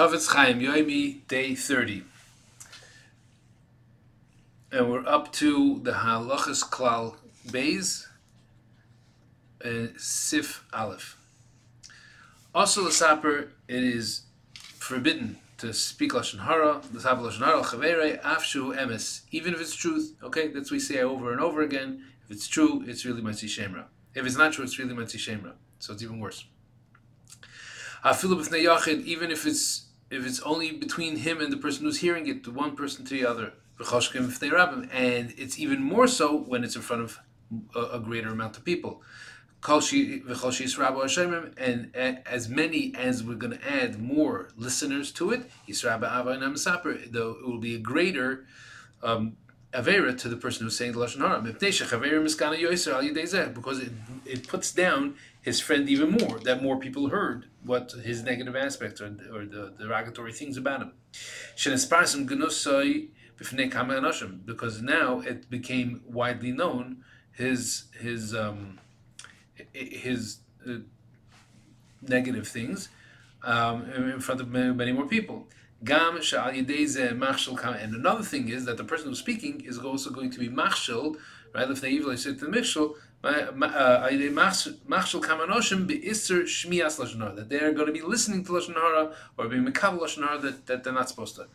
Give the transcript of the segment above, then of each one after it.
Chofetz Chaim Yoimi, day 30. And we're up to the Halachas Klal Beis, uh, Sif Aleph. Also, the Saper, it is forbidden to speak Lashon Hara, the Saper Lashon Hara, Chavere, Afshu Emes, even if it's truth. Okay, that's what we say over and over again. If it's true, it's really Matzi Shemra. If it's not true, it's really Matzi Shemra. So it's even worse. Even if it's if it's only between him and the person who's hearing it, the one person to the other. And it's even more so when it's in front of a, a greater amount of people. And as many as we're going to add more listeners to it, though it will be a greater um, avera to the person who's saying the lashon hara, because it, it puts down his friend even more. That more people heard what his negative aspects or, or the derogatory things about him. Because now it became widely known his his um, his uh, negative things um, in front of many, many more people. Gam And another thing is that the person who's speaking is also going to be machshel, right? If they even say to the machshel, uh, that they are going to be listening to lashon hara or being mekabel lashon hara that, that they're not supposed to.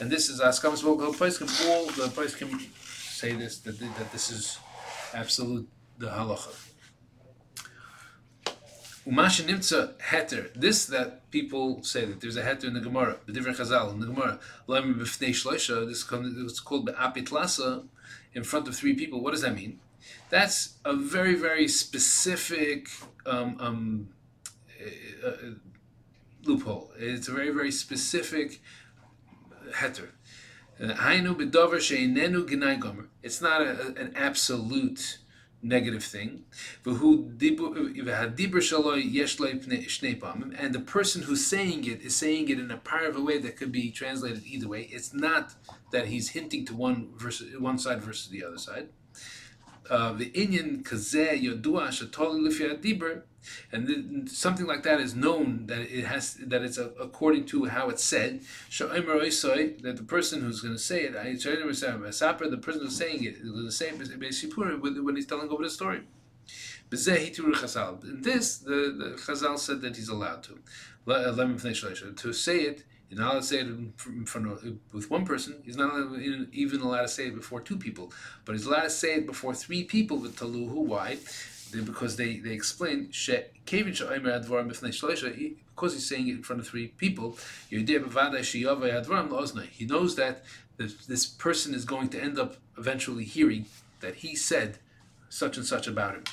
And this is askamas all the can say this that, that this is absolute the halacha. Umasha nimtza heter. This that people say that there's a heter in the Gemara, the different Chazal in the Gemara. Lamer b'fnei shloisha. This is called be'apit lasa, in front of three people. What does that mean? That's a very very specific um, um, uh, uh, loophole. It's a very very specific heter. It's not a, an absolute negative thing. And the person who's saying it is saying it in a part of a way that could be translated either way. It's not that he's hinting to one versus one side versus the other side. Uh, the Inyan kazeh yodua shatoli dibur, and something like that is known that it has that it's a, according to how it's said. That the person who's going to say it, the person who's saying it, is going to say it when he's telling over the story. In this, the, the Chazal said that he's allowed to. To say it He's not allowed to say it in front of, with one person. He's not even allowed to say it before two people. But he's allowed to say it before three people with taluhu. Why? Because they, they explain because he's saying it in front of three people. He knows that this person is going to end up eventually hearing that he said such and such about him.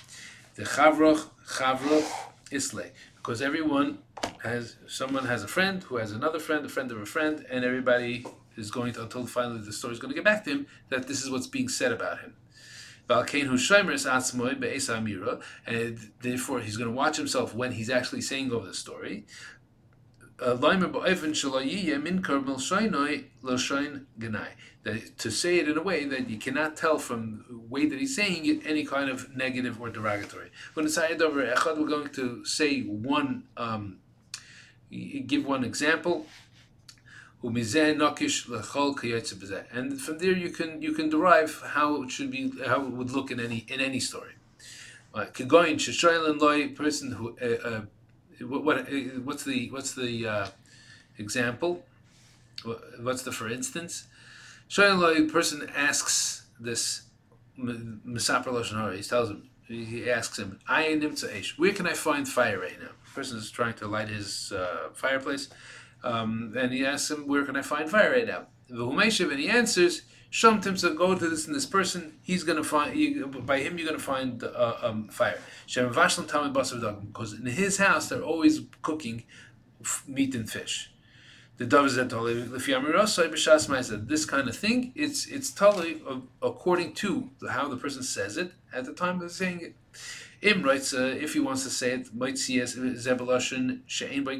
The chavroch chavroch isle because everyone has someone has a friend who has another friend, a friend of a friend, and everybody is going to until finally the story is going to get back to him that this is what's being said about him. And therefore, he's going to watch himself when he's actually saying over the story. Uh, to say it in a way that you cannot tell from the way that he's saying it any kind of negative or derogatory. When it's Echad, we're going to say one, um, give one example. And from there you can you can derive how it should be how it would look in any in any story. Person who uh, uh, what, what what's the what's the uh, example? What's the for instance? Shailoi person asks this Misaper Lashon He tells him, he asks him, I Nim Tsaesh, Where can I find fire right now? The person is trying to light his uh, fireplace, um, and he asks him, Where can I find fire right now? The and he answers, Shom Timsa, go to this and this person. He's going to find you, by him. You're going to find uh, um, fire. Because in his house they're always cooking meat and fish the dove is this kind of thing. It's it's totally according to how the person says it at the time of saying it. Im writes uh, if he wants to say it, might see as zebelashin she'ein by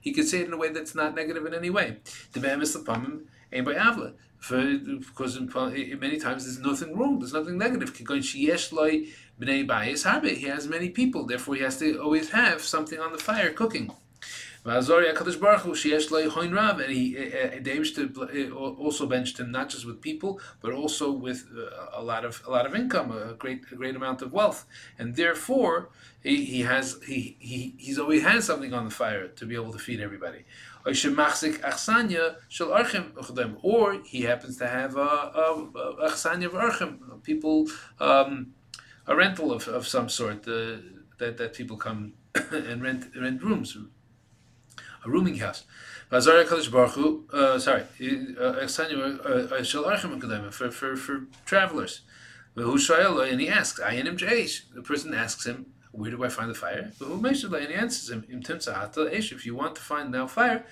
He could say it in a way that's not negative in any way. The by avla. Because in, many times there's nothing wrong, there's nothing negative. He has many people, therefore he has to always have something on the fire cooking. V'azori Hakadosh Baruch Hu sheyesh and he uh, uh, also benched him not just with people, but also with a lot of a lot of income, a great a great amount of wealth, and therefore he, he has he, he he's always has something on the fire to be able to feed everybody. Or he happens to have a, a, a of archim, people, um, a rental of, of some sort uh, that, that people come and rent rent rooms, a rooming house. Uh, sorry, uh, uh, for for for travelers. And he asks, The person asks him, where do I find the fire? And he answers him, If you want to find now fire,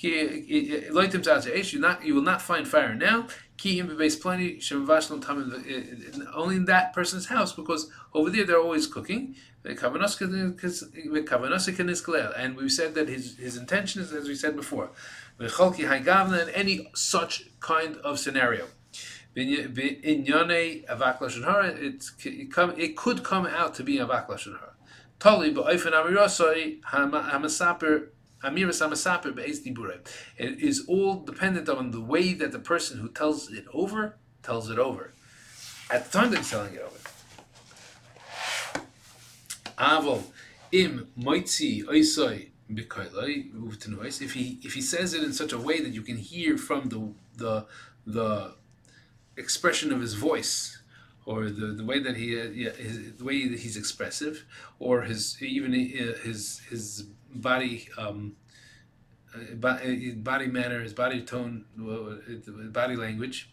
you will not find fire now. Eh, eh, only in that person's house, because over there they're always cooking. And we said that his, his intention is, as we said before, in any such kind of scenario. It could come out to be avak lashon hara. Tali ba'ofen amirasoi hamasaper It is all dependent on the way that the person who tells it over tells it over. At the time that telling it over. Avol im moitzi oisoi if he if he says it in such a way that you can hear from the the the expression of his voice or the, the way that he yeah, his, the way that he's expressive or his even uh, his his body um, uh, uh, body manner his body tone body language.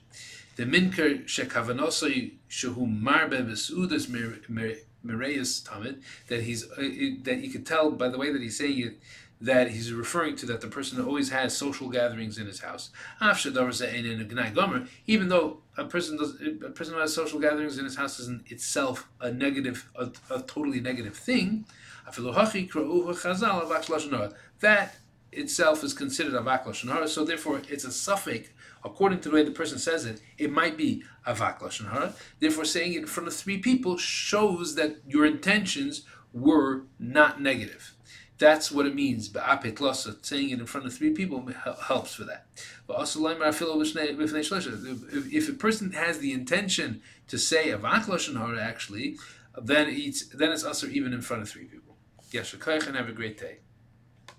The minker shekavanosoi shehu marbe besudas mireus tamid that he's uh, that you could tell by the way that he's saying it that he's referring to that the person always has social gatherings in his house. Even though a person does, a person who has social gatherings in his house isn't itself a negative, a, a totally negative thing. That itself is considered a lashon So therefore, it's a suffix according to the way the person says it. It might be a lashon Therefore, saying it in front of three people shows that your intentions were not negative. That's what it means. Ba'apet losa, saying it in front of three people helps for that. But also If a person has the intention to say avat lashon hara, actually, then it's then it's usher even in front of three people. Yes, and have a great day.